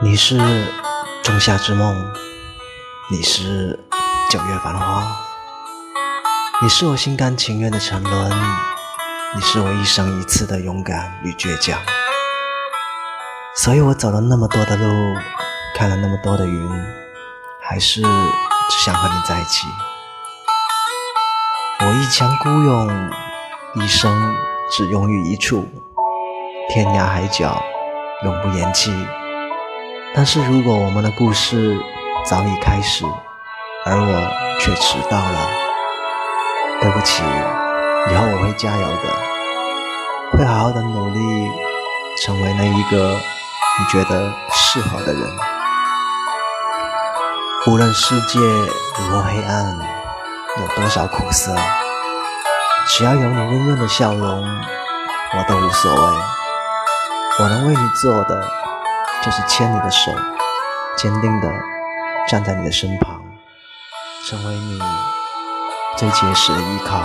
你是仲夏之梦，你是九月繁花，你是我心甘情愿的沉沦，你是我一生一次的勇敢与倔强。所以我走了那么多的路，看了那么多的云，还是只想和你在一起。我一腔孤勇，一生只用于一处，天涯海角，永不言弃。但是如果我们的故事早已开始，而我却迟到了，对不起，以后我会加油的，会好好的努力，成为那一个你觉得适合的人。无论世界如何黑暗，有多少苦涩，只要有你温润的笑容，我都无所谓。我能为你做的。就是牵你的手，坚定的站在你的身旁，成为你最结实的依靠。